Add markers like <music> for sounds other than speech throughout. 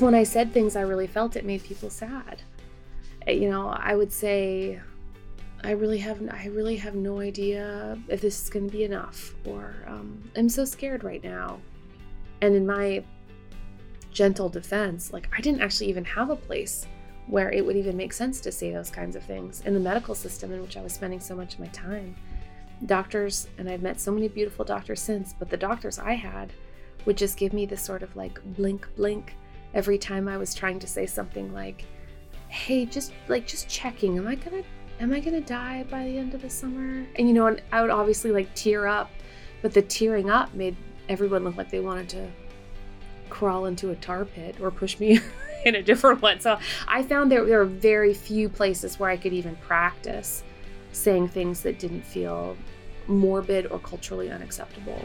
when I said things I really felt, it made people sad. Uh, you know, I would say, I really have, I really have no idea if this is going to be enough, or um, I'm so scared right now. And in my gentle defense, like I didn't actually even have a place where it would even make sense to say those kinds of things in the medical system in which I was spending so much of my time. Doctors, and I've met so many beautiful doctors since, but the doctors I had would just give me this sort of like blink, blink every time I was trying to say something like, "Hey, just like just checking. Am I gonna am I gonna die by the end of the summer?" And you know, and I would obviously like tear up, but the tearing up made everyone look like they wanted to crawl into a tar pit or push me <laughs> in a different one. So I found there there were very few places where I could even practice saying things that didn't feel morbid or culturally unacceptable.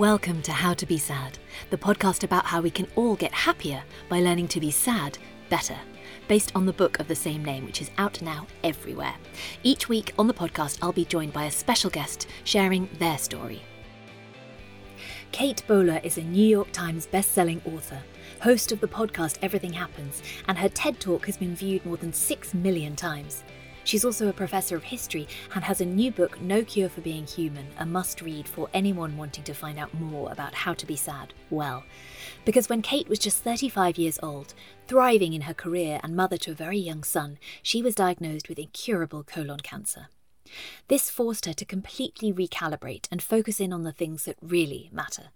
Welcome to How to Be Sad, the podcast about how we can all get happier by learning to be sad better, based on the book of the same name, which is out now everywhere. Each week on the podcast, I'll be joined by a special guest sharing their story. Kate Bowler is a New York Times best-selling author, host of the podcast Everything Happens, and her TED Talk has been viewed more than 6 million times. She's also a professor of history and has a new book, No Cure for Being Human, a must read for anyone wanting to find out more about how to be sad well. Because when Kate was just 35 years old, thriving in her career and mother to a very young son, she was diagnosed with incurable colon cancer. This forced her to completely recalibrate and focus in on the things that really matter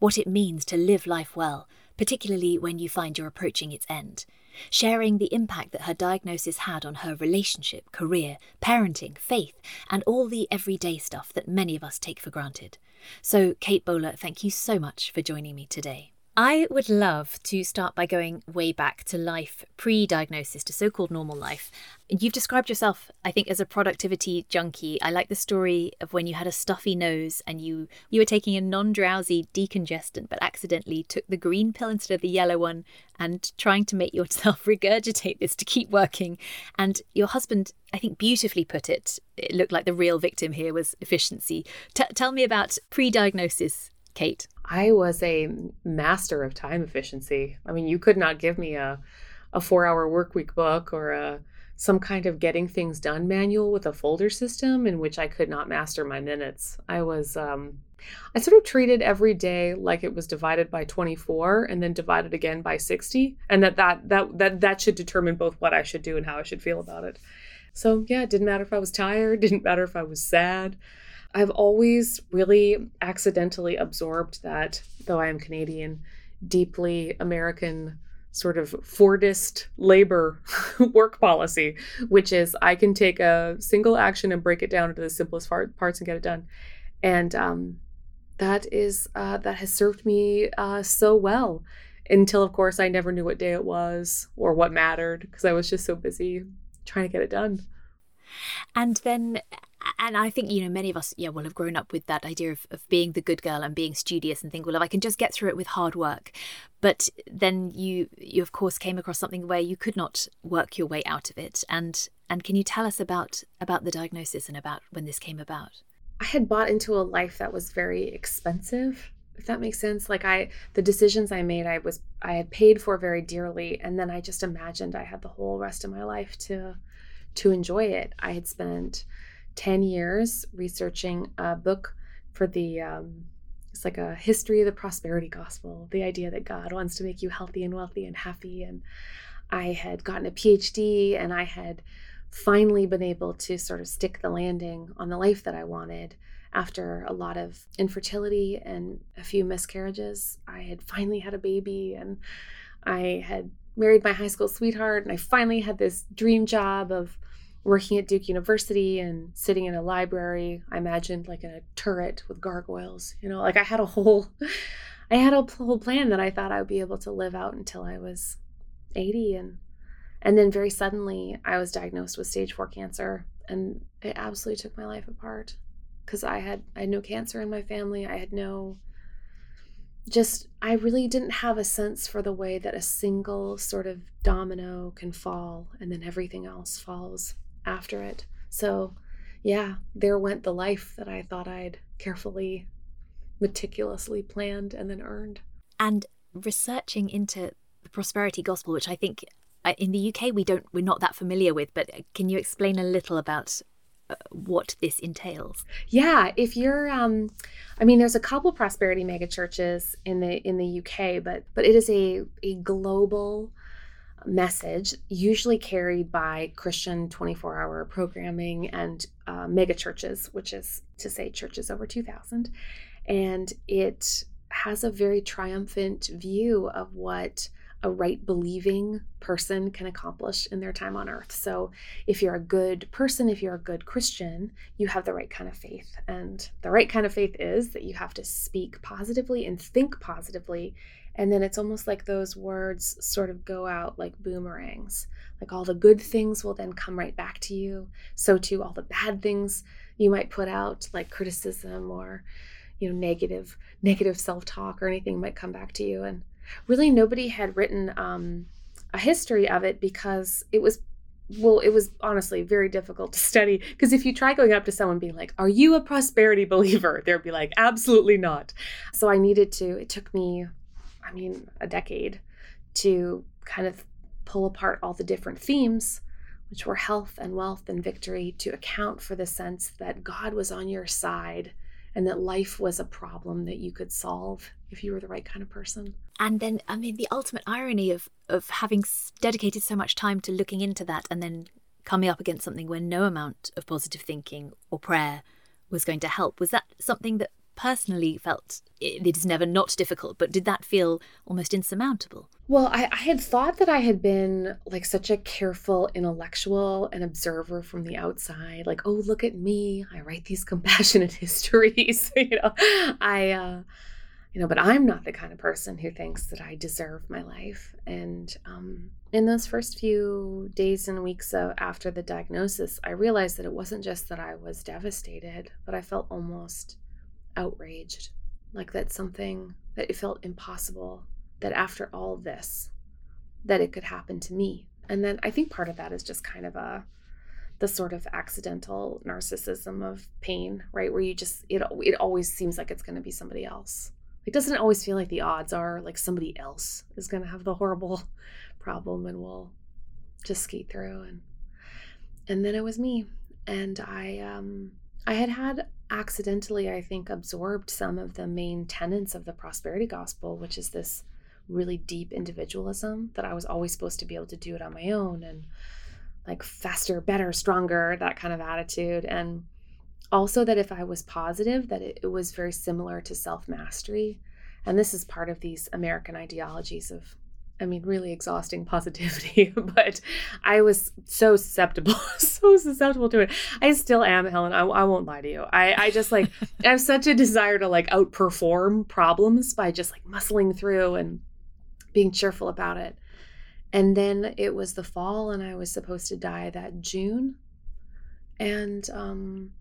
what it means to live life well, particularly when you find you're approaching its end sharing the impact that her diagnosis had on her relationship, career, parenting, faith, and all the everyday stuff that many of us take for granted. So, Kate Bowler, thank you so much for joining me today. I would love to start by going way back to life pre diagnosis, to so called normal life. You've described yourself, I think, as a productivity junkie. I like the story of when you had a stuffy nose and you, you were taking a non drowsy decongestant, but accidentally took the green pill instead of the yellow one and trying to make <laughs> yourself regurgitate this to keep working. And your husband, I think, beautifully put it. It looked like the real victim here was efficiency. T- tell me about pre diagnosis, Kate. I was a master of time efficiency. I mean, you could not give me a a 4-hour work week book or a some kind of getting things done manual with a folder system in which I could not master my minutes. I was um I sort of treated every day like it was divided by 24 and then divided again by 60 and that that that that that should determine both what I should do and how I should feel about it. So, yeah, it didn't matter if I was tired, <laughs> didn't matter if I was sad. I've always really accidentally absorbed that, though I am Canadian, deeply American sort of Fordist labor <laughs> work policy, which is I can take a single action and break it down into the simplest parts and get it done. And um, that is uh, that has served me uh, so well until, of course, I never knew what day it was or what mattered because I was just so busy trying to get it done. And then and I think you know many of us yeah will have grown up with that idea of, of being the good girl and being studious and think well if I can just get through it with hard work. But then you you of course came across something where you could not work your way out of it. And and can you tell us about about the diagnosis and about when this came about? I had bought into a life that was very expensive if that makes sense. Like I the decisions I made I was I had paid for very dearly and then I just imagined I had the whole rest of my life to to enjoy it. I had spent 10 years researching a book for the um, it's like a history of the prosperity gospel the idea that god wants to make you healthy and wealthy and happy. And i had gotten a phd and i had finally been able to sort of stick the landing on the life that i wanted. After a lot of infertility and a few miscarriages i had finally had a baby and i had married my high school sweetheart and i finally had this dream job of working at Duke University and sitting in a library, I imagined like a turret with gargoyles. You know, like I had a whole, <laughs> I had a whole plan that I thought I would be able to live out until I was 80, and and then very suddenly I was diagnosed with stage four cancer, and it absolutely took my life apart because I had I had no cancer in my family. I had no just I really didn't have a sense for the way that a single sort of domino can fall and then everything else falls after it. So, yeah, there went the life that I thought I'd carefully meticulously planned and then earned. And researching into the prosperity gospel, which I think uh, in the UK we don't we're not that familiar with, but uh, can you explain a little about uh, what this entails? Yeah, if you're um I mean there's a couple prosperity mega churches in the in the UK, but but it is a a global message usually carried by Christian 24-hour programming and uh, mega churches, which is to say churches over 2000, and it has a very triumphant view of what a right believing person can accomplish in their time on earth. So, if you're a good person, if you're a good Christian, you have the right kind of faith. And the right kind of faith is that you have to speak positively and think positively. And then it's almost like those words sort of go out like boomerangs. Like all the good things will then come right back to you. So, too, all the bad things you might put out, like criticism or you know negative negative self-talk or anything might come back to you and really nobody had written um, a history of it because it was well it was honestly very difficult to <laughs> study because if you try going up to someone being like are you a prosperity believer <laughs> they'd be like absolutely not so i needed to it took me i mean a decade to kind of pull apart all the different themes which were health and wealth and victory to account for the sense that god was on your side and that life was a problem that you could solve if you were the right kind of person. And then, I mean, the ultimate irony of of having dedicated so much time to looking into that, and then coming up against something where no amount of positive thinking or prayer was going to help. Was that something that personally felt it is never not difficult, but did that feel almost insurmountable? Well, I, I, had thought that I had been like such a careful intellectual and observer from the outside. Like, oh, look at me. I write these <laughs> compassionate histories. <laughs> you know, I, uh, you know, but I'm not the kind of person who thinks that I deserve my life. And um, in those first few days and weeks of, after the diagnosis, I realized that it wasn't just that I was devastated, but I felt almost outraged, like that something that it felt impossible that after all this, that it could happen to me. And then I think part of that is just kind of a the sort of accidental narcissism of pain, right? Where you just it it always seems like it's going to be somebody else. It doesn't always feel like the odds are like somebody else is going to have the horrible <laughs> problem and we'll just skate through and and then it was me and I um I had had accidentally, I think, absorbed some of the main tenets of the prosperity gospel, which is this really deep individualism that I was always supposed to be able to do it on my own and like faster, better, stronger, that kind of attitude. And also that if I was positive, that it, it was very similar to self mastery. And this is part of these American ideologies of I mean, really exhausting <laughs> positivity, <laughs> but I was so susceptible, <laughs> so susceptible to it. I still am, Helen. I, I won't lie to you. I, I just like, I have such a desire to like outperform problems by just like muscling through and being cheerful about it. And then it was the fall, and I was supposed to die that June. And um,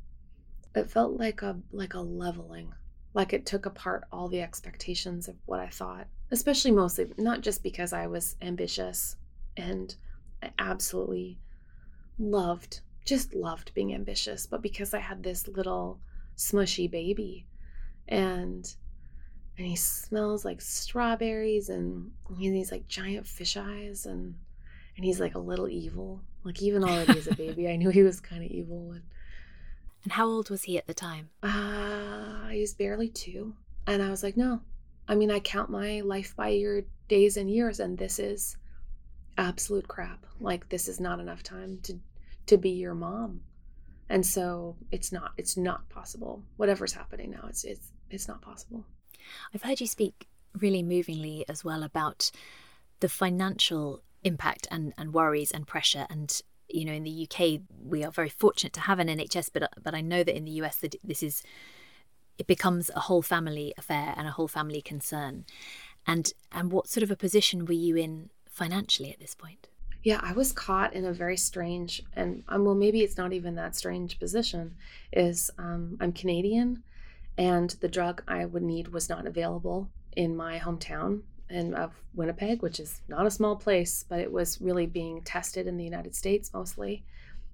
it felt like a like a leveling like it took apart all the expectations of what I thought, especially mostly not just because I was ambitious and I absolutely loved, just loved being ambitious, but because I had this little smushy baby and and he smells like strawberries and he has these like giant fish eyes and and he's like a little evil. Like even already as a <laughs> baby, I knew he was kind of evil and and how old was he at the time? Uh, he was barely two. And I was like, no. I mean, I count my life by your days and years, and this is absolute crap. Like, this is not enough time to to be your mom. And so it's not it's not possible. Whatever's happening now, it's it's it's not possible. I've heard you speak really movingly as well about the financial impact and, and worries and pressure and you know in the UK we are very fortunate to have an NHS but but I know that in the US that this is it becomes a whole family affair and a whole family concern and and what sort of a position were you in financially at this point yeah i was caught in a very strange and um, well maybe it's not even that strange position is um, i'm canadian and the drug i would need was not available in my hometown in of Winnipeg, which is not a small place, but it was really being tested in the United States mostly.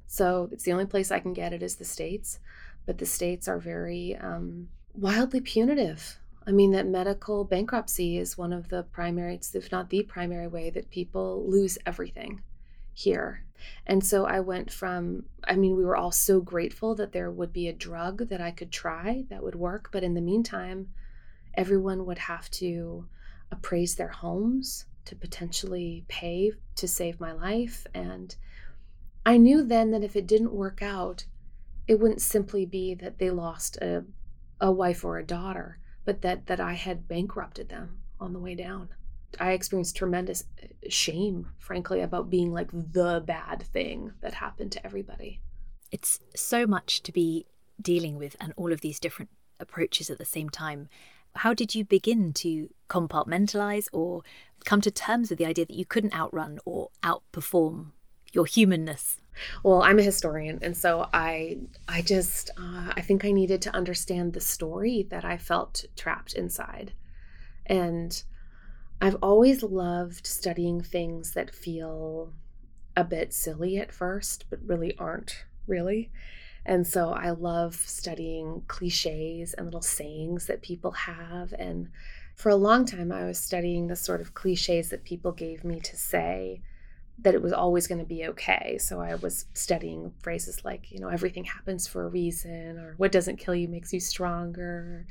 So it's the only place I can get it is the states, but the states are very um, wildly punitive. I mean, that medical bankruptcy is one of the primary, if not the primary way that people lose everything here. And so I went from, I mean, we were all so grateful that there would be a drug that I could try that would work. But in the meantime, everyone would have to appraise their homes to potentially pay to save my life. And I knew then that if it didn't work out, it wouldn't simply be that they lost a, a wife or a daughter, but that, that I had bankrupted them on the way down. I experienced tremendous uh, shame, frankly, about being like the bad thing that happened to everybody. It's so much to be dealing with and all of these different approaches at the same time. How did you begin to compartmentalize or come to terms with the idea that you couldn't outrun or outperform your humanness? Well, I'm a historian, and so I, I just, uh, I think I needed to understand the story that I felt trapped inside, and I've always loved studying things that feel a bit silly at first, but really aren't really. And so I love studying cliches and little sayings that people have. And for a long time, I was studying the sort of cliches that people gave me to say that it was always going to be okay. So I was studying phrases like, you know, everything happens for a reason, or what doesn't kill you makes you stronger,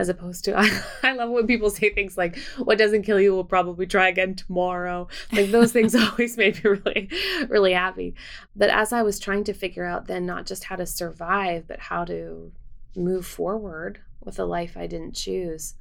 as opposed to I, <laughs> I love when people say things like what doesn't kill you will probably try again tomorrow like those things <laughs> always made me really really happy but as i was trying to figure out then not just how to survive but how to move forward with a life i didn't choose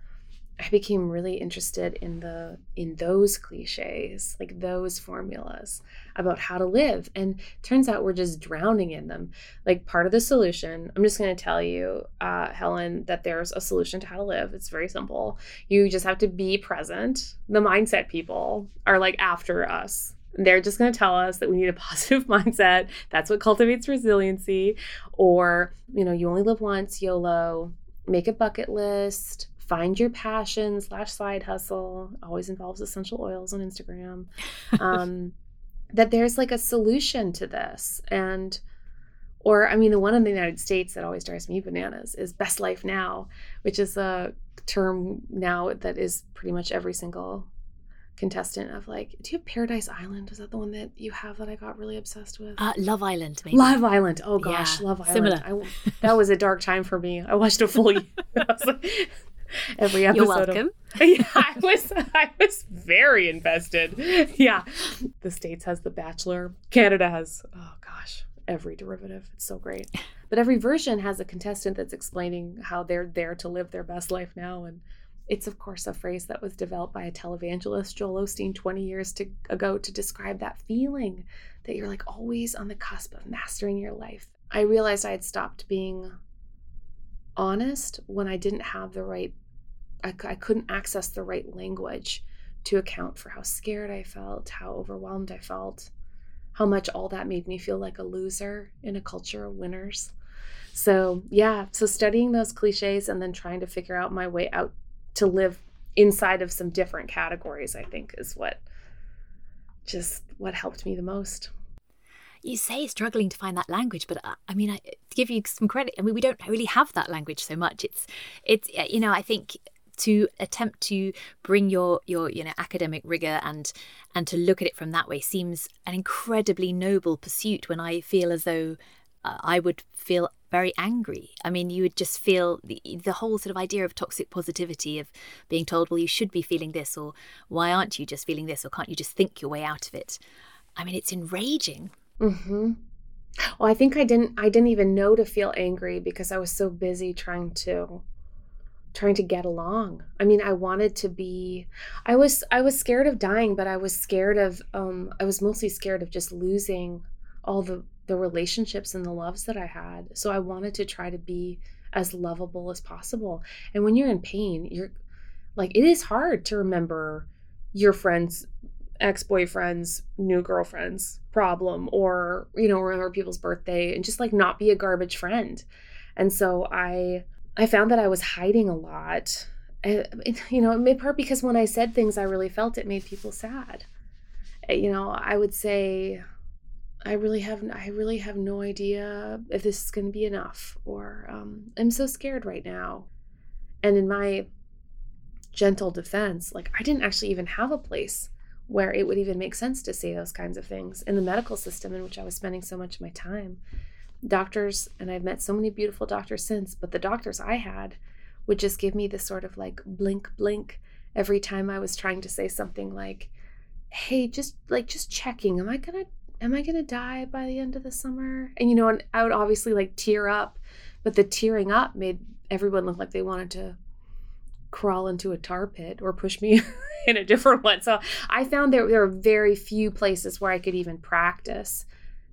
I became really interested in the in those cliches, like those formulas about how to live. And turns out we're just drowning in them. Like part of the solution, I'm just going to tell you, uh, Helen, that there's a solution to how to live. It's very simple. You just have to be present. The mindset people are like after us. They're just going to tell us that we need a <laughs> positive mindset. That's what cultivates resiliency. Or, you know, you only live once, YOLO, make a bucket list find your passion slash side hustle always involves essential oils on instagram um, <laughs> that there's like a solution to this. And or i mean the one in the united states that always drives me bananas is best life now which is a term now that is pretty much every single contestant of like do you have paradise island? Is that the one that you have that i got really obsessed with? Uh, love island maybe. love island. Oh gosh yeah, love island. Similar. I, that was a dark time for me. I watched a full <laughs> <laughs> <laughs> every episode. You're welcome. Of, <laughs> yeah, <laughs> I was I was very invested. Yeah, the states has The Bachelor. Canada has oh gosh every derivative. It's so great. But every version has a contestant that's explaining how they're there to live their best life now and. It's, of course, a phrase that was developed by a televangelist, Joel Osteen, 20 years to, ago to describe that feeling that you're like always on the cusp of mastering your life. I realized I had stopped being honest when I didn't have the right, I, I couldn't access the right language to account for how scared I felt, how overwhelmed I felt, how much all that made me feel like a loser in a culture of winners. So, yeah, so studying those cliches and then trying to figure out my way out to live inside of some different categories, I think is what just what helped me the most you say struggling to find that language, but uh, I mean, I, to give you some credit, I mean, we don't really have that language so much. It's, it's, uh, you know, I think to attempt to bring your your you know academic rigor and and to look at it from that way seems an incredibly noble pursuit when i feel as though uh, i would feel very angry. I mean you would just feel the, the whole sort of idea of toxic positivity of being told well you should be feeling this or why aren't you just feeling this? or can't you just think your way out of it? I mean it's enraging. Mm-hmm. Well, I think I didn't I didn't even know to feel angry because I was so busy trying to trying to get along. I mean, I wanted to be I was I was scared of dying, but I was scared of um I was mostly scared of just losing all the the relationships and the loves that I had. So I wanted to try to be as lovable as possible. And when you're in pain, you're like it is hard to remember your friends ex-boyfriend's new girlfriend's problem or you know remember people's birthday and just like not be a garbage friend and so i i found that i was hiding a lot and, <laughs> you know in part because when i said things i really felt it made people sad eh, you know i would say i really have i really have no idea if this is going to be enough or um, i'm so scared right now And in my gentle defense, like I didn't actually even have a place where it would even make sense to say those kinds of things in the medical system in which I was spending so much of my time. Doctors, and I've met so many beautiful doctors since, but the doctors I had would just give me this sort of like blink, blink every time I was trying to say something like, hey, just like just checking, am I gonna am I gonna die by the end of the summer? And you know, and I would obviously like tear up, but the tearing up made everyone look like they wanted to crawl into a tar pit or push me <laughs> in a different one. So I found there there were very few places where I could even practice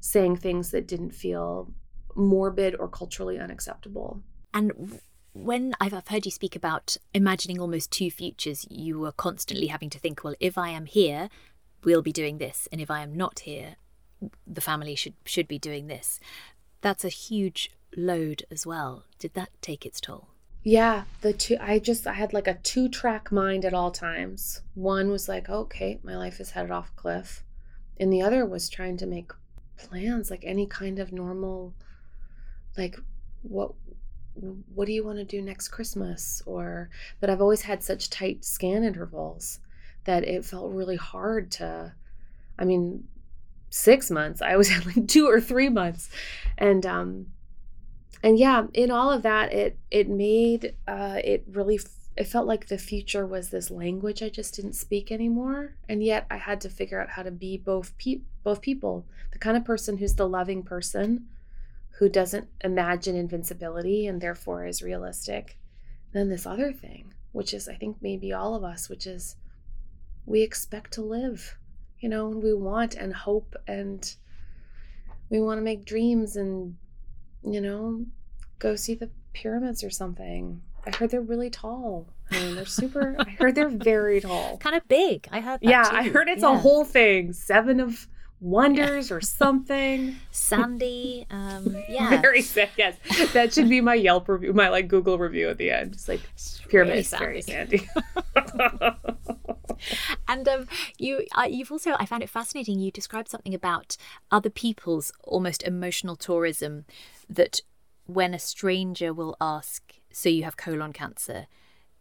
saying things that didn't feel morbid or culturally unacceptable. And when I've, I've heard you speak about imagining almost two futures, you were constantly having to think, well, if I am here, we'll be doing this, and if I am not here, the family should should be doing this. That's a huge load as well. Did that take its toll? Yeah, the two I just I had like a two-track mind at all times. One was like, okay, my life is headed off a cliff. And the other was trying to make plans like any kind of normal like what what do you want to do next Christmas? Or, but I've always had such tight scan intervals that it felt really hard to, I mean, six months. I was at <laughs> like two or three months. And, um, and yeah, in all of that, it, it made, uh, it really, it felt like the future was this language I just didn't speak anymore. And yet I had to figure out how to be both, pe- both people, the kind of person who's the loving person who doesn't imagine invincibility and therefore is realistic. then this other thing, which is, I think, maybe all of us, which is we expect to live, you know, and we want and hope and we want to make dreams and, you know, go see the pyramids or something. I heard they're really tall. I mean, they're super. I heard they're very <laughs> tall. Kind of big. I heard. yeah, too. I heard it's yeah. a whole thing. Seven of wonders or <laughs> something. Sandy. Um, <laughs> yeah. Very sad. Yes, that should be my Yelp review, my like Google review at the end. Just like pyramids, very sandy. and um, you, uh, you've also, I found it fascinating. You described something about other people's almost emotional tourism. That when a stranger will ask, "So you have colon cancer,"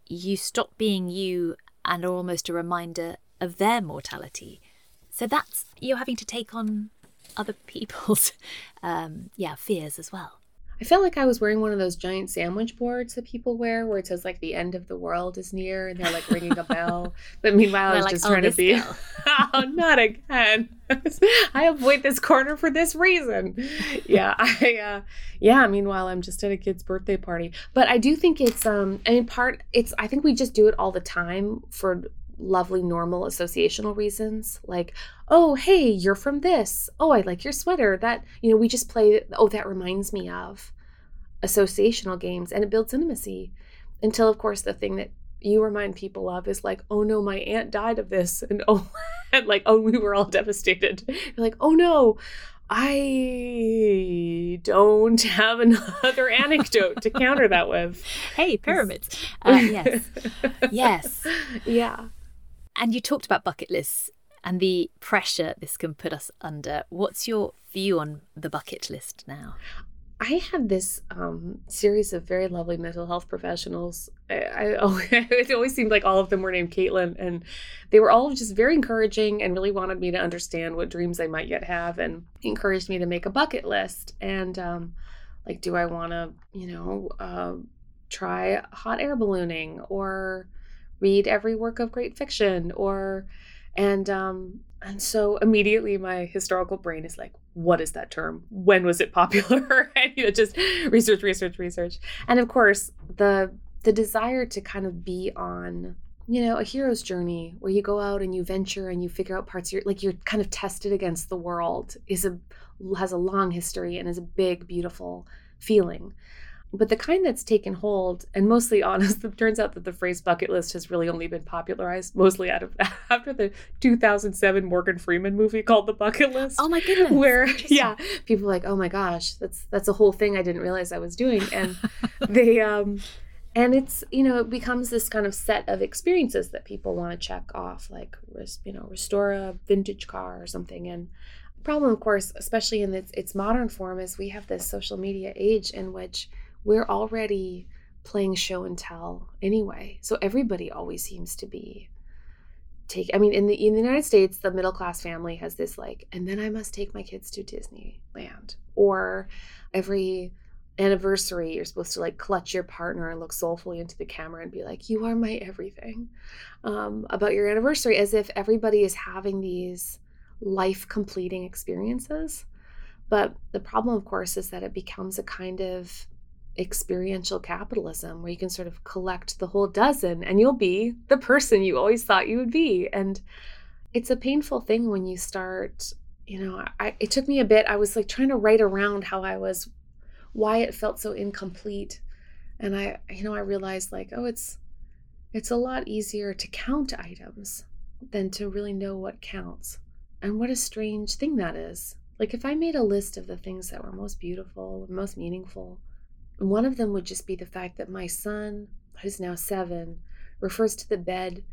you stop being you and are almost a reminder of their mortality. So that's you're having to take on other people's <laughs> um, yeah fears as well. I felt like I was wearing one of those giant sandwich boards that people wear, where it says like the end of the world is near, and they're like ringing a <laughs> bell. But meanwhile, I was like, just oh, trying to be, <laughs> oh, not again. <laughs> I avoid this corner for this reason. Yeah, I, uh, yeah. Meanwhile, I'm just at a kid's birthday party. But I do think it's, um, and in part, it's. I think we just do it all the time for lovely normal associational reasons like oh hey you're from this oh i like your sweater that you know we just play oh that reminds me of associational games and it builds intimacy until of course the thing that you remind people of is like oh no my aunt died of this and <laughs> oh and like oh we were all devastated you're like oh no I don't have another anecdote to counter that with. Hey, pyramids. <laughs> Uh, yes. yes. <laughs> Yeah. And you talked about bucket lists and the pressure this can put us under. What's your view on the bucket list now? I had this um, series of very lovely mental health professionals. I, I <laughs> it always seemed like all of them were named Caitlin, and they were all just very encouraging and really wanted me to understand what dreams I might yet have, and encouraged me to make a bucket list. And um, like, do I want to, you know, uh, try hot air ballooning or read every work of great fiction or and um and so immediately my historical brain is like what is that term? When was it popular? <laughs> And you know just research research research. And of course the the desire to kind of be on you know a hero's journey where you go out and you venture and you figure out parts of your like you're kind of tested against the world is a has a long history and is a big beautiful feeling but the kind that's taken hold and mostly <laughs> honest it turns out that the phrase bucket list has really only been popularized mostly out of <laughs> after the 2007 morgan freeman movie called the bucket list oh my goodness. where <laughs> yeah people are like oh my gosh that's that's a whole thing i didn't realize i was doing. And they um and it's you know it becomes this kind of set of experiences that people want to check off like you know restore a vintage car or something. And problem of course especially in its, its modern form is we have this social media age in which we're already playing show and tell anyway. So everybody always seems to be take I mean in the in the United States the middle class family has this like and then I must take my kids to Disneyland or every anniversary you're supposed to like clutch your partner and look soulfully into the camera and be like you are my everything um, about your anniversary as if everybody is having these life completing experiences but the problem of course is that it becomes a kind of experiential capitalism where you can sort of collect the whole dozen and you'll be the person you always thought you would be. And it's a painful thing when you start you know I, it took me a bit i was like trying to write around how i was why it felt so incomplete. And i you know i realized like oh it's it's a lot easier to count items than to really know what counts. And what a strange thing that is. Like if i made a list of the things that were most beautiful most meaningful one of them would just be the fact that my son, who's now seven, refers to the bed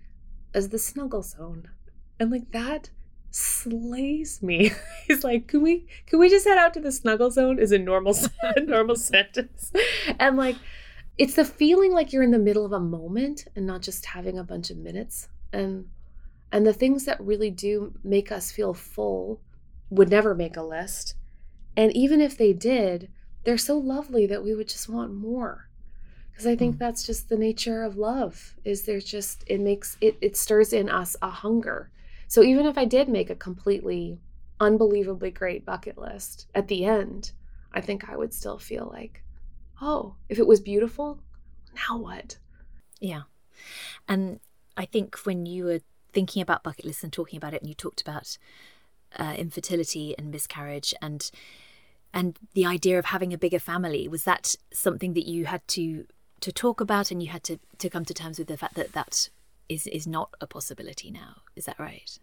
as the snuggle zone. And like that slays me. <laughs> He's like, can we can we just head out to the snuggle zone? Is a normal <laughs> normal sentence. And like it's the feeling like you're in the middle of a moment and not just having a bunch of minutes. And and the things that really do make us feel full would never make a list. And even if they did, they're so lovely that we would just want more. Because i think mm. that's just the nature of love is there's just it makes it it stirs in us a hunger. So even if i did make a completely unbelievably great bucket list at the end i think i would still feel like oh if it was beautiful now what? Yeah. And i think when you were thinking about bucket lists and talking about it and you talked about uh, infertility and miscarriage and and the idea of having a bigger family was that something that you had to to talk about and you had to to come to terms with the fact that that is is not a possibility now? Is that right?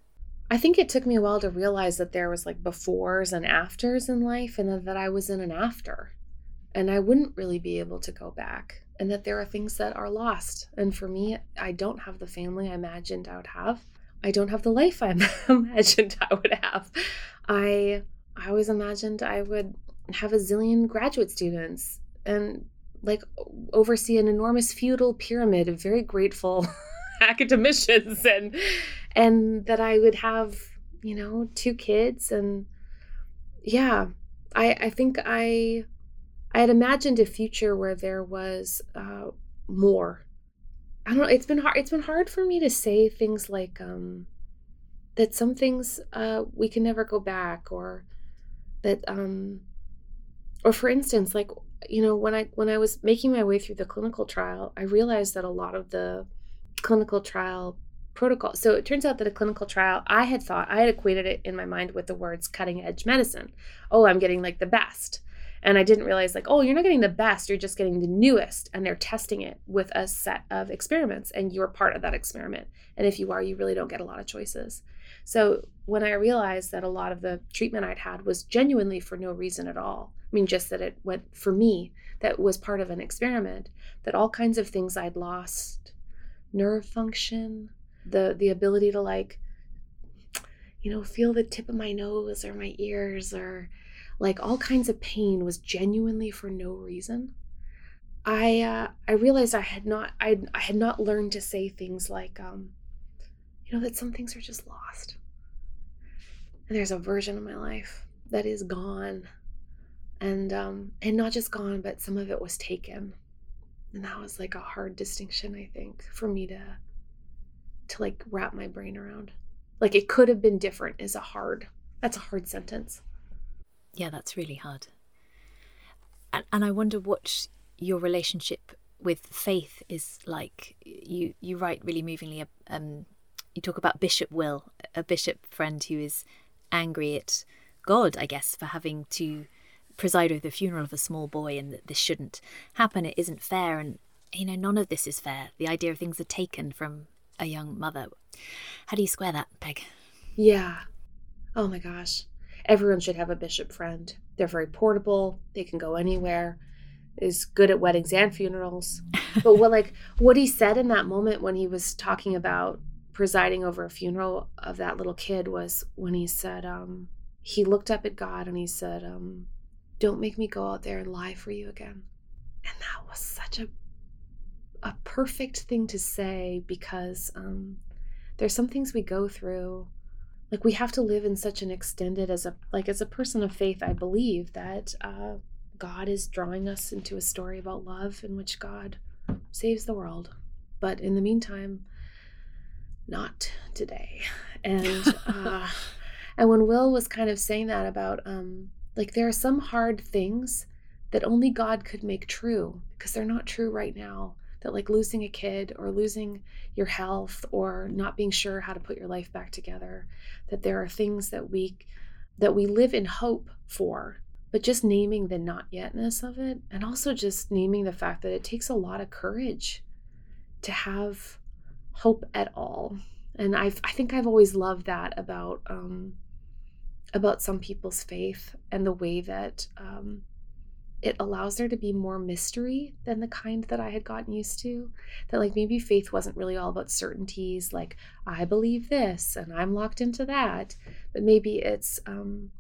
I think it took me a while to realize that there was like befores and afters in life and that i was in an after. And i wouldn't really be able to go back and that there are things that are lost. And for me i don't have the family i imagined i would have. I don't have the life i <laughs> imagined i would have. I I always imagined I would have a zillion graduate students and like oversee an enormous feudal pyramid of very grateful <laughs> academicians and and that I would have, you know, two kids and yeah, I I think I I had imagined a future where there was uh, more. I don't know. It's been hard. It's been hard for me to say things like um, that. Some things uh, we can never go back, or that um or for instance like you know when i when i was making my way through the clinical trial i realized that a lot of the clinical trial protocol so it turns out that a clinical trial i had thought i had equated it in my mind with the words cutting edge medicine. Oh i'm getting like the best and i didn't realize like oh you're not getting the best you're just getting the newest and they're testing it with a set of experiments and you're part of that experiment. And if you are you really don't get a lot of choices. So when I realized that a lot of the treatment I'd had was genuinely for no reason at all, I mean, just that it went for me, that was part of an experiment, that all kinds of things I'd lost nerve function, the the ability to like you know, feel the tip of my nose or my ears or like all kinds of pain was genuinely for no reason. I uh, I realized I had not I I had not learned to say things like um, you know that some things are just lost. And there's a version of my life that is gone. And um and not just gone, but some of it was taken. And that was like a hard distinction, I think, for me to to like wrap my brain around. Like it could have been different is a hard that's a hard sentence. Yeah, that's really hard. And, and I wonder what your relationship with faith is like. You you write really movingly. Um, you talk about Bishop Will, a bishop friend who is angry at God, I guess, for having to preside over the funeral of a small boy and that this shouldn't happen. It isn't fair. And, you know, none of this is fair. The idea of things are taken from a young mother. How do you square that, Peg? Yeah. Oh my gosh. Everyone should have a bishop friend. They're very portable, they can go anywhere. Is good at weddings and funerals. <laughs> but what like what he said in that moment when he was talking about presiding over a funeral of that little kid was when he said, um, he looked up at God and he said, um, Don't make me go out there and lie for you again. And that was such a a perfect thing to say because um, there's some things we go through like we have to live in such an extended as a like as a person of faith i believe that uh, god is drawing us into a story about love in which god saves the world. But in the meantime not today. And uh, <laughs> and when will was kind of saying that about um like there are some hard things that only god could make true because they're not true right now that like losing a kid or losing your health or not being sure how to put your life back together that there are things that we that we live in hope for but just naming the not yetness of it and also just naming the fact that it takes a lot of courage to have hope at all. And i i think i've always loved that about um about some people's faith and the way that um it allows there to be more mystery than the kind that I had gotten used to. That, like, maybe faith wasn't really all about certainties, like, I believe this and I'm locked into that. But maybe it's, um,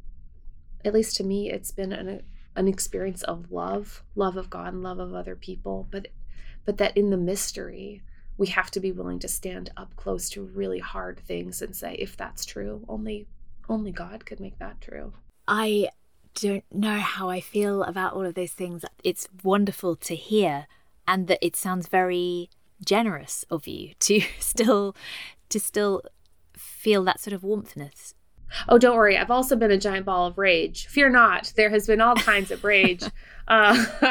at least to me, it's been an, an experience of love, love of God and love of other people. But, but that in the mystery, we have to be willing to stand up close to really hard things and say, if that's true, only, only God could make that true. I don't know how I feel about all of those things. It's wonderful to hear, and that it sounds very generous of you to <laughs> still to still feel that sort of warmthness. Oh, don't worry. I've also been a giant ball of rage. Fear not. There has been all kinds of rage. <laughs> Uh, <laughs>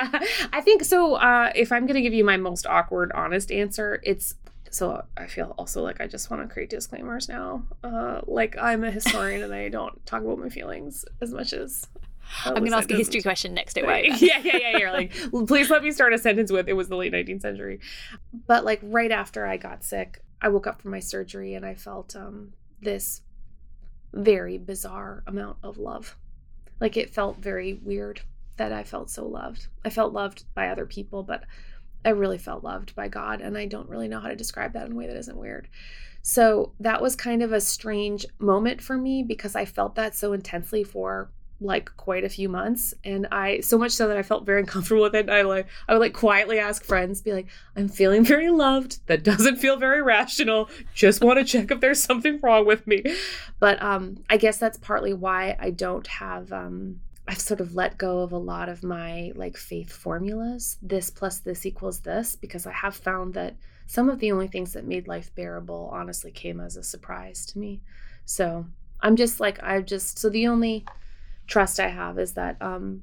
I think so. Uh, if I'm going to give you my most awkward, honest answer, it's so I feel also like I just want to create disclaimers now. Uh, like I'm a historian and I don't talk about my feelings as much as I'm going to ask a history question next. Don't worry. <laughs> yeah, yeah, yeah. You're like, <laughs> please let me start a sentence with it was the late 19th century. But like right after I got sick, I woke up from my surgery and I felt um, this very bizarre amount of love. Like it felt very weird that I felt so loved. I felt loved by other people, but I really felt loved by God. And I don't really know how to describe that in a way that isn't weird. So that was kind of a strange moment for me because I felt that so intensely for like quite a few months and i so much so that i felt very <laughs> uncomfortable with it and i like i would like quietly ask friends be like i'm feeling very loved that doesn't feel very rational just want to check if there's something wrong with me but um i guess that's partly why i don't have um I've sort of let go of a lot of my like faith formulas. This plus this equals this because I have found that some of the only things that made life bearable honestly came as a surprise to me. So, I'm just like I've just so the only trust I have is that um,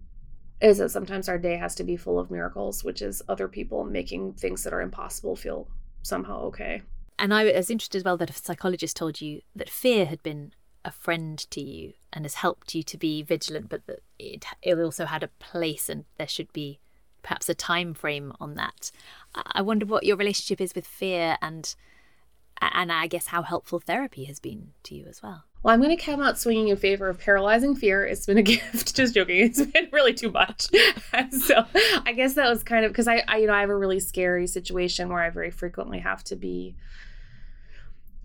is that sometimes our day has to be full of miracles, which is other people making things that are impossible feel somehow okay. And I was interested as well that a psychologist told you that fear had been a friend to you and has helped you to be vigilant, but that it, it also had a place and there should be perhaps a time frame on that. I wonder what your relationship is with fear and and I guess how helpful therapy has been to you as well well, I'm going to come out swinging in favor of paralyzing fear. It's been a <laughs> gift. Just joking. It's been really too much. <laughs> so I guess that was kind of because I, I, you know, I have a really scary situation where I very frequently have to be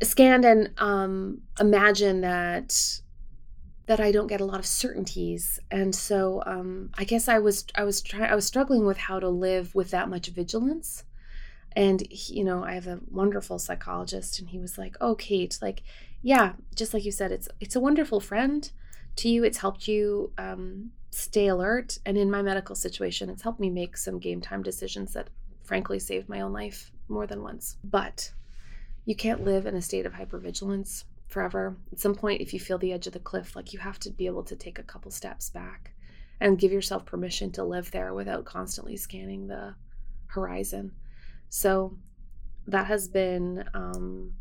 scanned and um, imagine that that I don't get a lot of certainties, and so um, I guess I was I was trying I was struggling with how to live with that much vigilance. And he, you know, I have a wonderful psychologist, and he was like, "Oh, Kate, like." yeah, just like you said, it's it's a wonderful friend to you. It's helped you um, stay alert, and in my medical situation, it's helped me make some game time decisions that, frankly, saved my own life more than once. But you can't live in a state of hypervigilance forever. At some point, if you feel the edge of the cliff, like you have to be able to take a couple steps back and give yourself permission to live there without constantly scanning the horizon. So that has been um,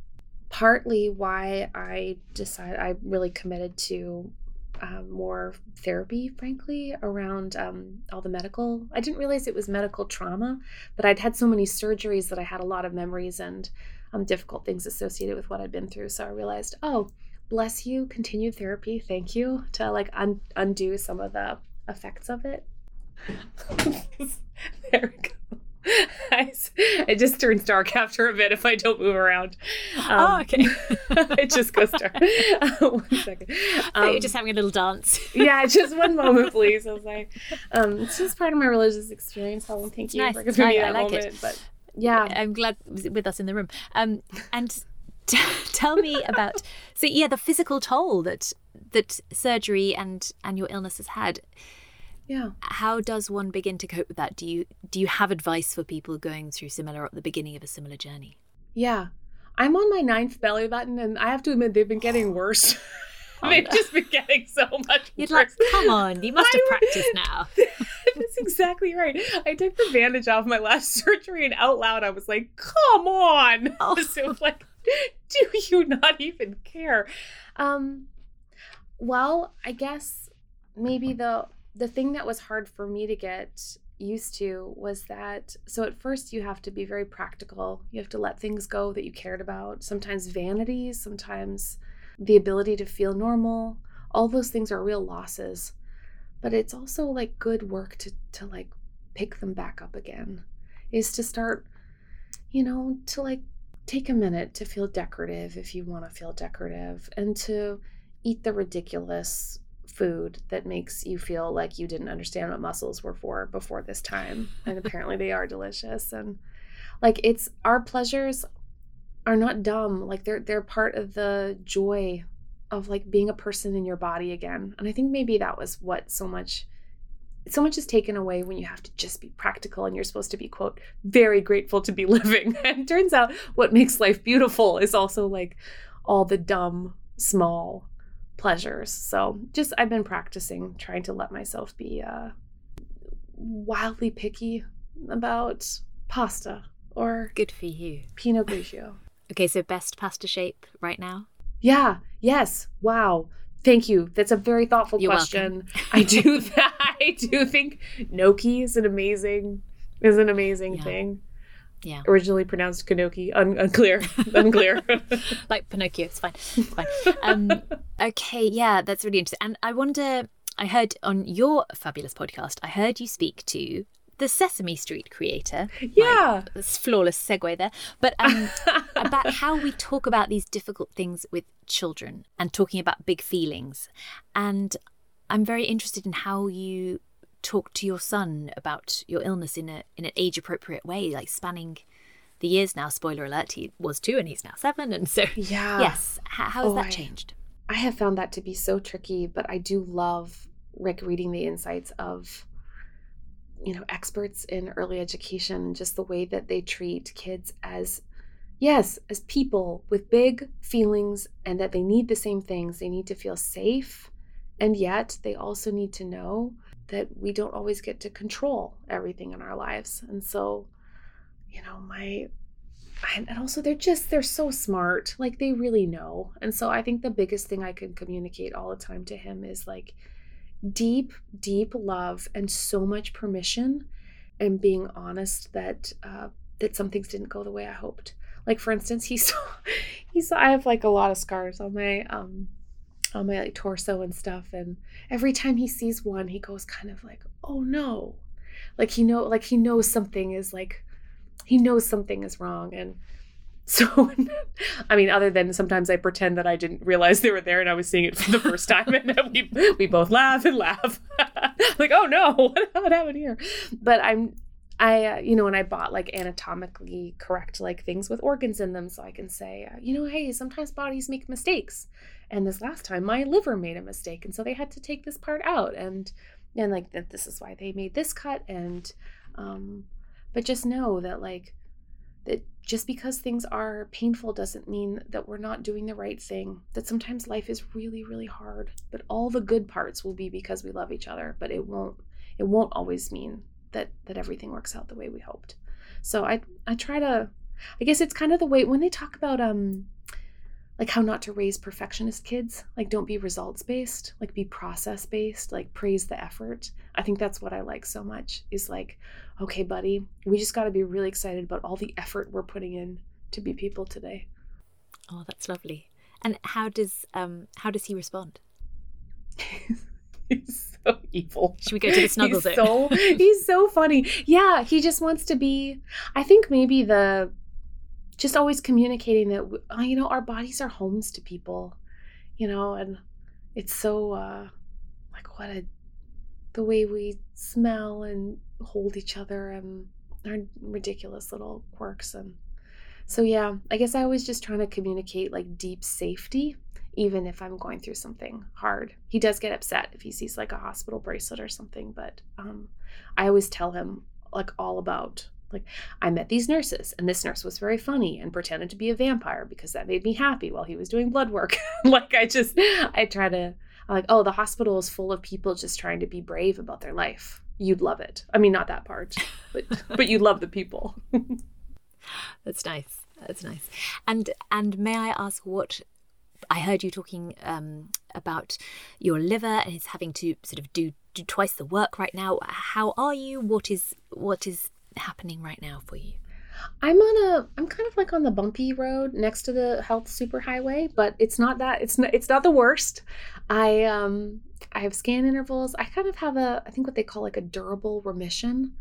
partly why I decided I really committed to um, more therapy, frankly, around um, all the medical. I didn't realize it was medical trauma, but I'd had so many surgeries that I had a lot of memories and um, difficult things associated with what I'd been through. So I realized, oh, bless you, continued therapy. Thank you to like un- undo some of the effects of it. <laughs> there we go. <laughs> it just turns dark after a bit if I don't move around. Oh, um, oh, okay. <laughs> it just goes dark. <laughs> one second. Um, you're just having a little dance. yeah, just one moment, please. I was like, um, it's just part of my religious experience. Helen, thank you nice. for giving me that I like moment. It. But Yeah. I'm glad with us in the room. Um, and t- tell me about so yeah, the physical toll that that surgery and and your illness has had. Yeah. How does one begin to cope with that? Do you do you have advice for people going through similar or at the beginning of a similar journey? Yeah. I'm on my ninth belly button and I have to admit they've been getting <gasps> worse. Oh, <laughs> they've no. just been getting so much You'd worse. like, come on, you must have practiced now. <laughs> That's exactly right. I took the bandage off my last <laughs> surgery and out loud I was like, come on. Oh. So like, do you not even care? Um well, I guess maybe the the thing that was hard for me to get used to was that so at first you have to be very practical. You have to let things go that you cared about. Sometimes vanity, sometimes the ability to feel normal. All those things are real losses. But it's also like good work to to like pick them back up again. Is to start, you know, to like take a minute to feel decorative if you want to feel decorative and to eat the ridiculous food that makes you feel like you didn't understand what mussels were for before this time. And <laughs> apparently they are delicious. And like it's our pleasures are not dumb. Like they're they're part of the joy of like being a person in your body again. And i think maybe that was what so much so much is taken away when you have to just be practical and you're supposed to be quote very grateful to be living. <laughs> And turns out what makes life beautiful is also like all the dumb small pleasures. So just I've been practicing trying to let myself be uh, wildly picky about pasta or good for you. Pinot Grigio. <laughs> Okay, so best pasta shape right now? Yeah. Yes. Wow. Thank you. That's a very thoughtful You're question. I do <laughs> that. I do think gnocchi is an amazing is an amazing yeah. thing. Yeah. Originally pronounced Kanoki. Un- unclear. <laughs> unclear. <laughs> like Pinocchio. It's fine. It's fine. Um, okay. Yeah, that's really interesting. And I wonder, I heard on your fabulous podcast, I heard you speak to the Sesame Street creator. Yeah. Like, flawless segue there. But um, <laughs> about how we talk about these difficult things with children and talking about big feelings. And I'm very interested in how you talk to your son about your illness in a in an age appropriate way, like spanning the years now. Spoiler alert: he was two and he's now seven, and so yeah. Yes, how, how has oh, that I, changed? I have found that to be so tricky, but I do love Rick reading the insights of you know experts in early education and just the way that they treat kids as yes as people with big feelings and that they need the same things they need to feel safe and yet they also need to know that we don't always get to control everything in our lives. And so, you know, my and also they're just they're so smart. Like they really know. And so I think the biggest thing I can communicate all the time to him is like deep deep love and so much permission and being honest that uh that some things didn't go the way I hoped. Like for instance, he saw <laughs> he saw I have like a lot of scars on my um on my like torso and stuff and every time he sees one he goes kind of like oh no. Like he know like he knows something is like he knows something is wrong and <laughs> so i mean other than sometimes i pretend that i didn't realize they were there and i was seeing it for the first <laughs> time and we, we both laugh and laugh. <laughs> Like oh no what, what happened here? But i'm I, uh, you know, when I bought like anatomically correct like things with organs in them, so I can say, uh, you know, hey, sometimes bodies make mistakes, and this last time my liver made a mistake, and so they had to take this part out, and and like that this is why they made this cut, and um, but just know that like that just because things are painful doesn't mean that we're not doing the right thing. That sometimes life is really really hard, but all the good parts will be because we love each other, but it won't it won't always mean that that everything works out the way we hoped. So I I try to I guess it's kind of the way when they talk about um like how not to raise perfectionist kids, like don't be results based, like be process based, like praise the effort. I think that's what I like so much is like okay buddy, we just got to be really excited about all the effort we're putting in to be people today. Oh, that's lovely. And how does um how does he respond? he's <laughs> <laughs> <laughs> so evil. Should we go to the snuggle he's So he's so funny. Yeah, he just wants to be. I think maybe the just always communicating that uh, you know our bodies are homes to people, you know, and it's so uh like what a the way we smell and hold each other and our ridiculous little quirks and so yeah, I guess I was just trying to communicate like deep safety even if I'm going through something hard. He does get upset if he sees like a hospital bracelet or something, but um, I always tell him like all about like I met these nurses and this nurse was very funny and pretended to be a vampire because that made me happy while he was doing blood work. <laughs> like I just I try to I'm like, oh, the hospital is full of people just trying to be brave about their life. You'd love it. I mean, not that part, but but you'd love the people. <laughs> That's nice. That's nice. And and may I ask what I heard you talking um, about your liver and it's having to sort of do do twice the work right now. How are you? What is what is happening right now for you? I'm on a I'm kind of like on the bumpy road next to the health superhighway, but it's not that it's not it's not the worst. I um I have scan intervals. I kind of have a I think what they call like a durable remission,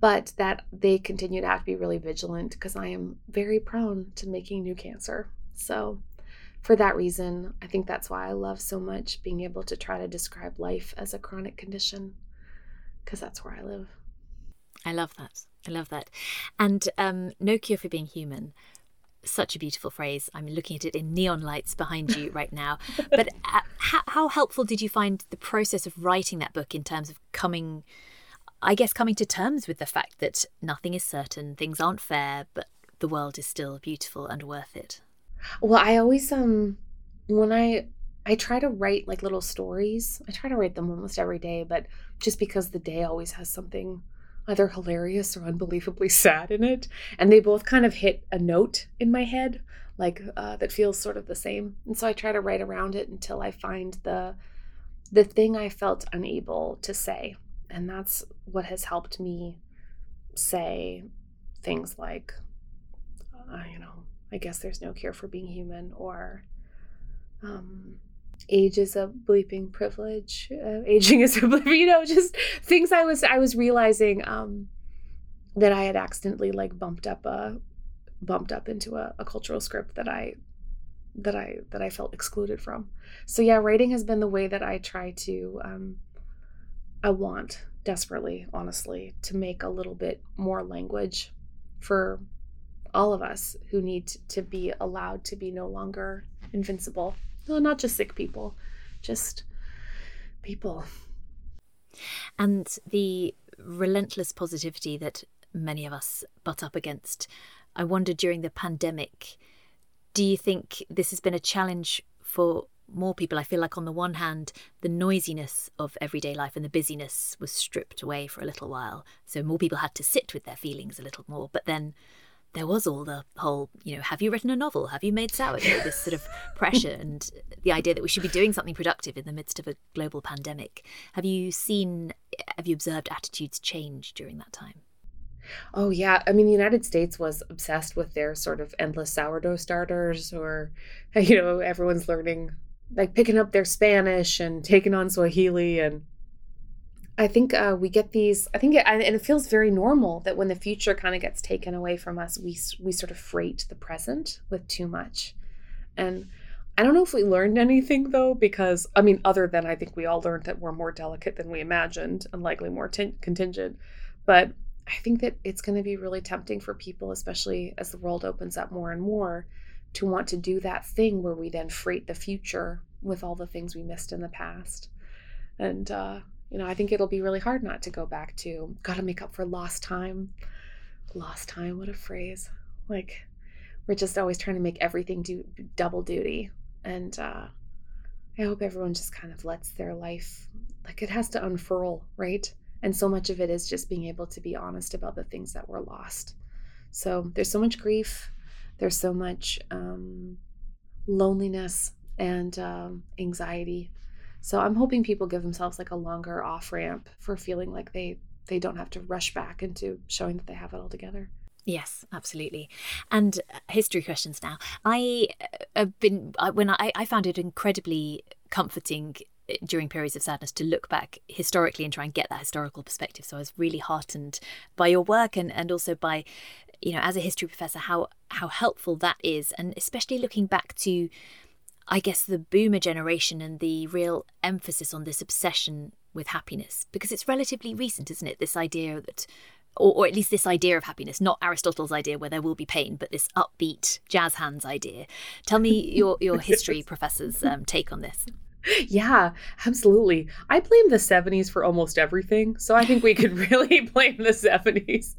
but that they continue to have to be really vigilant because I am very prone to making new cancer. So for that reason, I think that's why I love so much being able to try to describe life as a chronic condition because that's where I live. I love that. I love that. And um, no cure for being human. Such a beautiful phrase. I'm looking at it in neon lights behind you right now. <laughs> But uh, how, how helpful did you find the process of writing that book in terms of coming, I guess, coming to terms with the fact that nothing is certain, things aren't fair, but the world is still beautiful and worth it? Well, I always um when I I try to write like little stories. I try to write them almost every day, but just because the day always has something either hilarious or unbelievably <laughs> sad in it. And they both kind of hit a note in my head, like uh, that feels sort of the same. And so I try to write around it until I find the the thing I felt unable to say. And that's what has helped me say things like, uh, you know, I guess there's no cure for being human, or um, age is a bleeping privilege uh, <laughs> aging is a bleeping you know just things i was i was realizing um that i had accidentally like bumped up a bumped up into a, a cultural script that i that i that i felt excluded from. So yeah writing has been the way that i try to um i want desperately honestly to make a little bit more language for all of us who need to be allowed to be no longer invincible no, not just sick people, just people. And the relentless positivity that many of us butt up against. I wonder during the pandemic, do you think this has been a challenge for more people? I feel like, on the one hand, the noisiness of everyday life and the busyness was stripped away for a little while. So more people had to sit with their feelings a little more. But then there was all the whole, you know, have you written a novel? Have you made sourdough? <laughs> This sort of pressure and the idea that we should be doing something productive in the midst of a global pandemic. Have you seen, have you observed attitudes change during that time? Oh, yeah. I mean, the United States was obsessed with their sort of endless sourdough starters, or, <laughs> you know, everyone's learning, like picking up their Spanish and taking on Swahili and I think uh, we get these. I think, it, and it feels very normal that when the future kind of gets taken away from us, we we sort of freight the present with too much. And I don't know if we learned anything though, because I mean, other than I think we all learned that we're more delicate than we imagined, and likely more t- contingent. But I think that it's going to be really tempting for people, especially as the world opens up more and more, to want to do that thing where we then freight the future with all the things we missed in the past. And uh, you know, I think it'll be really hard not to go back to got to make up for lost time. Lost time, what a phrase. Like we're just always trying to make everything do double duty. And uh I hope everyone just kind of lets their life like it has to unfurl, right? And so much of it is just being able to be honest about the things that were lost. So there's so much grief, there's so much um, loneliness and um, anxiety so I'm hoping people give themselves like a longer off ramp for feeling like they they don't have to rush back into showing that they have it all together. Yes, absolutely. And uh, history questions now. I uh, have been when I, I found it incredibly comforting uh, during periods of sadness to look back historically and try and get that historical perspective. So I was really heartened by your work and, and also by, you know, as a history professor, how how helpful that is, and especially looking back to I guess, the boomer generation and the real emphasis on this obsession with happiness, because it's relatively recent, isn't it? This idea that or, or, at least this idea of happiness, not Aristotle's idea where there will be pain, but this upbeat jazz hands idea. Tell me your, your history <laughs> professor's um, take on this. Yeah, absolutely. I blame the 70s for almost everything. So I think we could <laughs> really blame the 70s.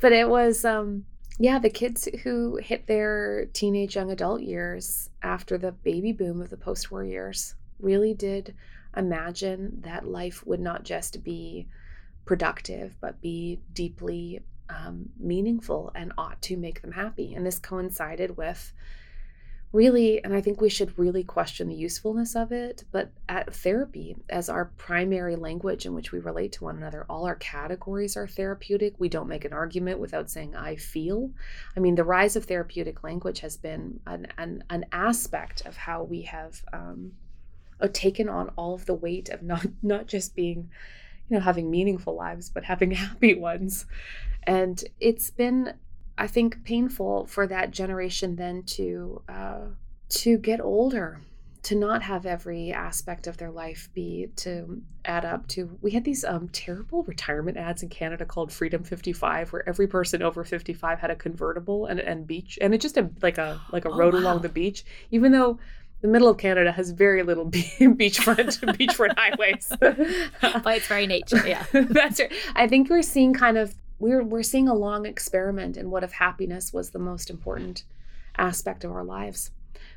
But it was, um, yeah, the kids who hit their teenage young adult years after the baby boom of the post war years really did imagine that life would not just be productive, but be deeply um, meaningful and ought to make them happy. And this coincided with really, and I think we should really question the usefulness of it, but at therapy as our primary language in which we relate to one another, all our categories are therapeutic. We don't make an argument without saying, I feel. I mean, the rise of therapeutic language has been an, an, an aspect of how we have um, uh, taken on all of the weight of not, not just being you know having meaningful lives but having <laughs> happy ones and it's been i think painful for that generation then to uh, to get older to not have every aspect of their life be to add up to we had these um, terrible retirement ads in canada called freedom 55 where every person over 55 had a convertible and, and beach and it just a, like a like a <gasps> oh, road wow. along the beach even though the middle of Canada has very little <laughs> beachfront <laughs> beachfront highways by its very nature. Yeah, <laughs> that's right. I think we're seeing kind of we're we're seeing a long experiment in what if happiness was the most important aspect of our lives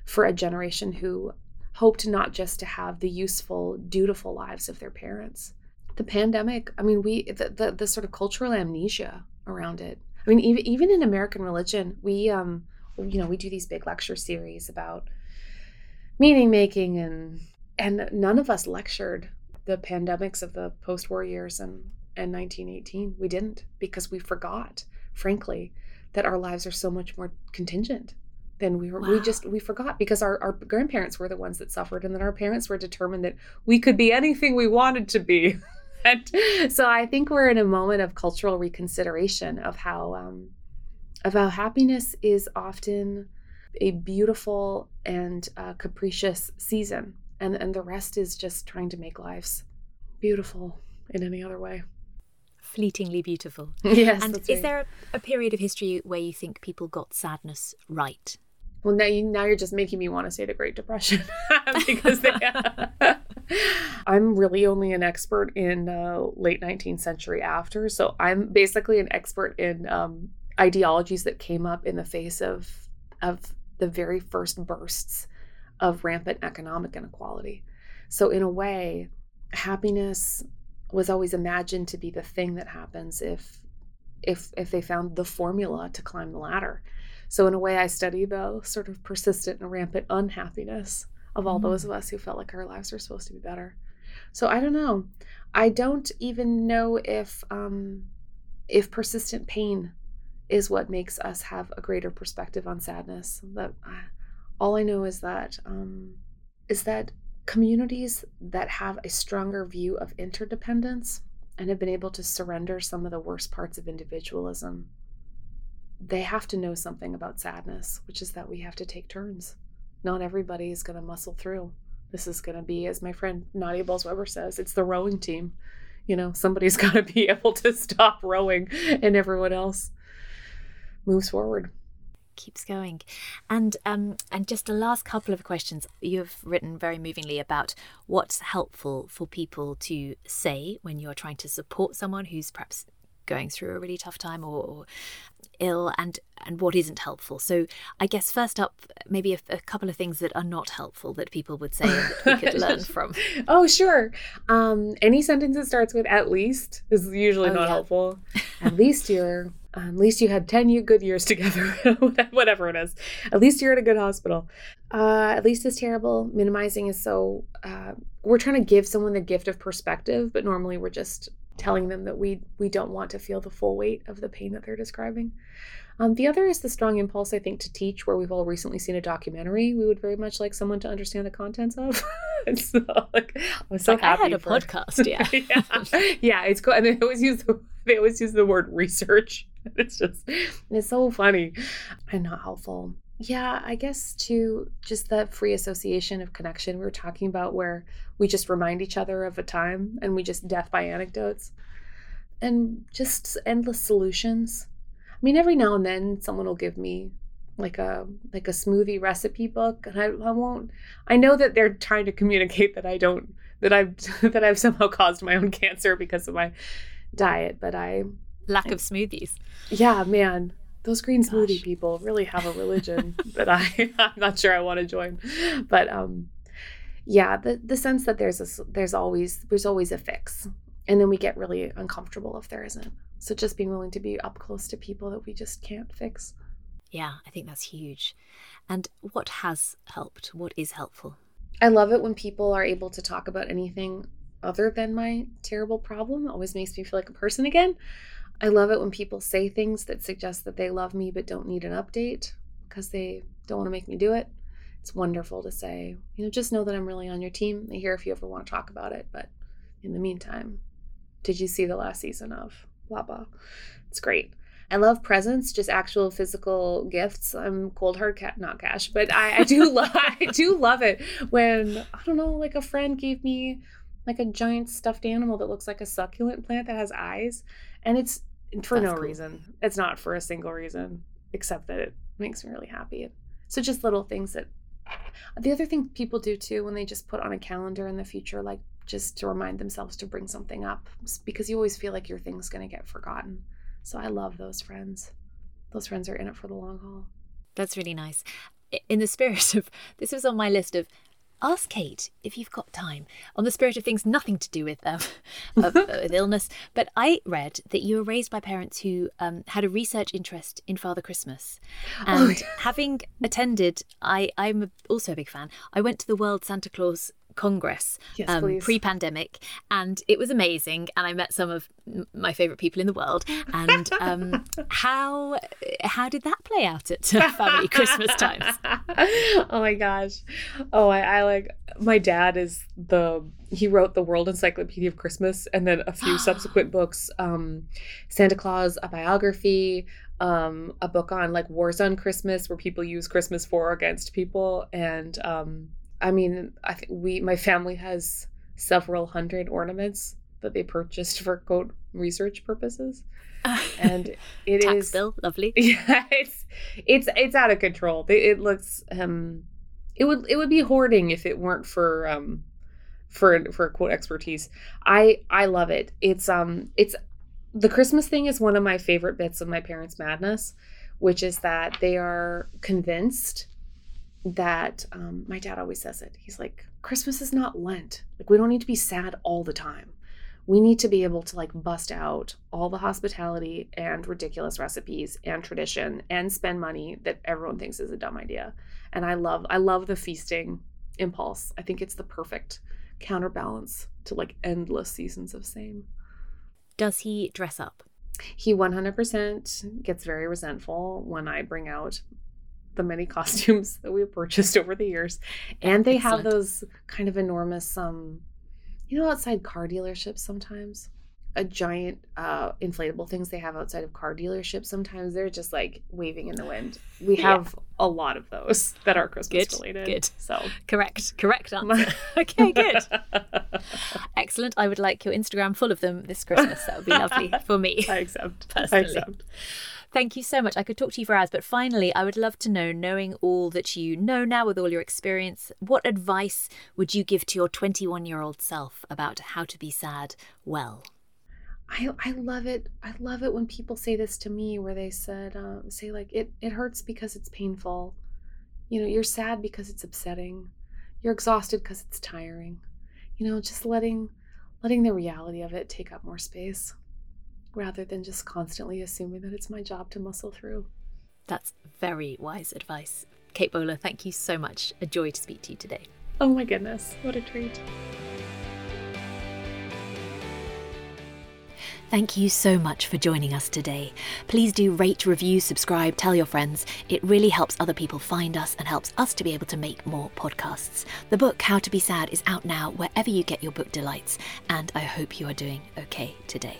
for a generation who hoped not just to have the useful, dutiful lives of their parents. The pandemic, I mean, we the the, the sort of cultural amnesia around it. I mean, even even in American religion, we um you know we do these big lecture series about meaning making and and none of us lectured the pandemics of the post-war years and and 1918 we didn't because we forgot frankly that our lives are so much more contingent than we were wow. we just we forgot because our, our grandparents were the ones that suffered and then our parents were determined that we could be anything we wanted to be <laughs> and so i think we're in a moment of cultural reconsideration of how um of how happiness is often a beautiful and uh, capricious season, and and the rest is just trying to make lives beautiful in any other way. Fleetingly beautiful. <laughs> yes. And is right. there a, a period of history where you think people got sadness right? Well, now you now you're just making me want to say the Great Depression <laughs> because they, <laughs> I'm really only an expert in uh, late 19th century after, so I'm basically an expert in um, ideologies that came up in the face of of the very first bursts of rampant economic inequality. So, in a way, happiness was always imagined to be the thing that happens if if if they found the formula to climb the ladder. So in a way I study the sort of persistent and rampant unhappiness of all mm. those of us who felt like our lives were supposed to be better. So I don't know. I don't even know if um if persistent pain is what makes us have a greater perspective on sadness. That all I know is that um, is that communities that have a stronger view of interdependence and have been able to surrender some of the worst parts of individualism, they have to know something about sadness, which is that we have to take turns. Not everybody is going to muscle through. This is going to be, as my friend Nadia Bolz-Weber says, it's the rowing team. You know, somebody's <laughs> got to be able to stop rowing and everyone else moves forward keeps going. And um and just a last couple of questions you've written very movingly about what's helpful for people to say when you're trying to support someone who's perhaps going through a really tough time or, or ill and and what isn't helpful. So i guess first up maybe a, a, couple of things that are not helpful that people would say that we could <laughs> learn from. Oh sure. Um any sentence that starts with at least is usually oh, not yeah. helpful. At least you're um, at least you had 10 good years together <laughs> whatever it is. At least you're at a good hospital. Uh, at least is terrible. Minimizing is so uh, we're trying to give someone the gift of perspective but normally we're just telling them that we we don't want to feel the full weight of the pain that they're describing. Um, the other is the strong impulse, I think, to teach, where we've all recently seen a documentary we would very much like someone to understand the contents of. <laughs> so, like, I'm so like, happy. I had a for... <laughs> podcast, yeah. <laughs> yeah. yeah, it's cool. And they always use the they always use the word research. It's just it's so funny and not helpful yeah, I guess to just that free association of connection we were talking about, where we just remind each other of a time and we just death by anecdotes. and just endless solutions. I mean, every now and then someone will give me like a like a smoothie recipe book and I, I won't I know that they're trying to communicate that I don't that I've <laughs> that I've somehow caused my own <laughs> cancer because of my diet, but I lack of smoothies. Yeah, man. Those green Gosh. smoothie people really have a religion <laughs> that I I'm not sure I want to join. But um yeah, the the sense that there's a there's always there's always a fix. And then we get really uncomfortable if there isn't. So just being willing to be up close to people that we just can't fix. Yeah, I think that's huge. And what has helped? What is helpful? I love it when people are able to talk about anything other than my terrible problem. It always makes me feel like a person again. I love it when people say things that suggest that they love me but don't need an update because they don't want to make me do it. It's wonderful to say, you know, just know that I'm really on your team. I'm here if you ever want to talk about it. But in the meantime, did you see the last season of blah blah? It's great. I love presents, just actual physical gifts. I'm cold hard cat, not cash, but I, I do love <laughs> I do love it when I don't know, like a friend gave me like a giant stuffed animal that looks like a succulent plant that has eyes, and it's for That's no cool. reason. It's not for a single reason except that it makes me really happy. So just little things that. The other thing people do too when they just put on a calendar in the future, like just to remind themselves to bring something up, because you always feel like your thing's going to get forgotten. So I love those friends. Those friends are in it for the long haul. That's really nice. In the spirit of <laughs> this was on my list of ask Kate if you've got time on the spirit of things nothing to do with, um, <laughs> of, uh, with illness. But I read that you were raised by parents who um, had a research interest in Father Christmas, oh, and oh. having attended, I I'm also a big fan. I went to the World Santa Claus Congress yes, um, pre-pandemic, and it was amazing. And I met some of my favorite people in the world. And um, <laughs> how how did that play out at family Christmas times? <laughs> oh my gosh! Oh, I, I like my dad is the he wrote the World Encyclopedia of Christmas, and then a few <gasps> subsequent books, um, Santa Claus, a biography. Um, a book on like wars on Christmas, where people use Christmas for or against people, and um, I mean, I think we my family has several hundred ornaments that they purchased for quote research purposes. <laughs> and it Tax is bill, lovely. <laughs> Yeah, it's it's it's out of control. It looks um it would it would be hoarding if it weren't for um for for quote expertise. I I love it. It's um it's the Christmas thing is one of my favorite bits of my parents' madness, which is that they are convinced that um, my dad always says it. He's like, Christmas is not Lent. Like, we don't need to be sad all the time. We need to be able to like bust out all the hospitality and ridiculous recipes and tradition and spend money that everyone thinks is a dumb idea. And I love, I love the feasting impulse. I think it's the perfect counterbalance to like endless seasons of same. Does he dress up? He 100% gets very resentful when I bring out the many <laughs> costumes that we've purchased over the years. And they Excellent. have those kind of enormous um you know outside car dealerships sometimes a giant uh inflatable things they have outside of car dealerships sometimes they're just like waving in the wind. We have yeah. a lot of those <laughs> that are christmas good, related good. so. Correct. Correct <laughs> answer. <laughs> Okay good. Excellent. I would like your instagram full of them this christmas. That would be lovely for me. I accept. Personally. i accept. Thank you so much. I could talk to you for hours, but finally, I would love to know, knowing all that you know now with all your experience, what advice would you give to your 21 year old self about how to be sad well? I, I love it. I love it when people say this to me, where they said, uh, say like it it hurts because it's painful. You know, you're sad because it's upsetting. You're exhausted because it's tiring. You know, just letting letting the reality of it take up more space rather than just constantly assuming that it's my job to muscle through. That's very wise advice. Kate Bowler, thank you so much. A joy to speak to you today. Oh my goodness, what a treat. Thank you so much for joining us today. Please do rate, review, subscribe, tell your friends. It really helps other people find us and helps us to be able to make more podcasts. The book, How to Be Sad, is out now wherever you get your book delights, and I hope you are doing okay today.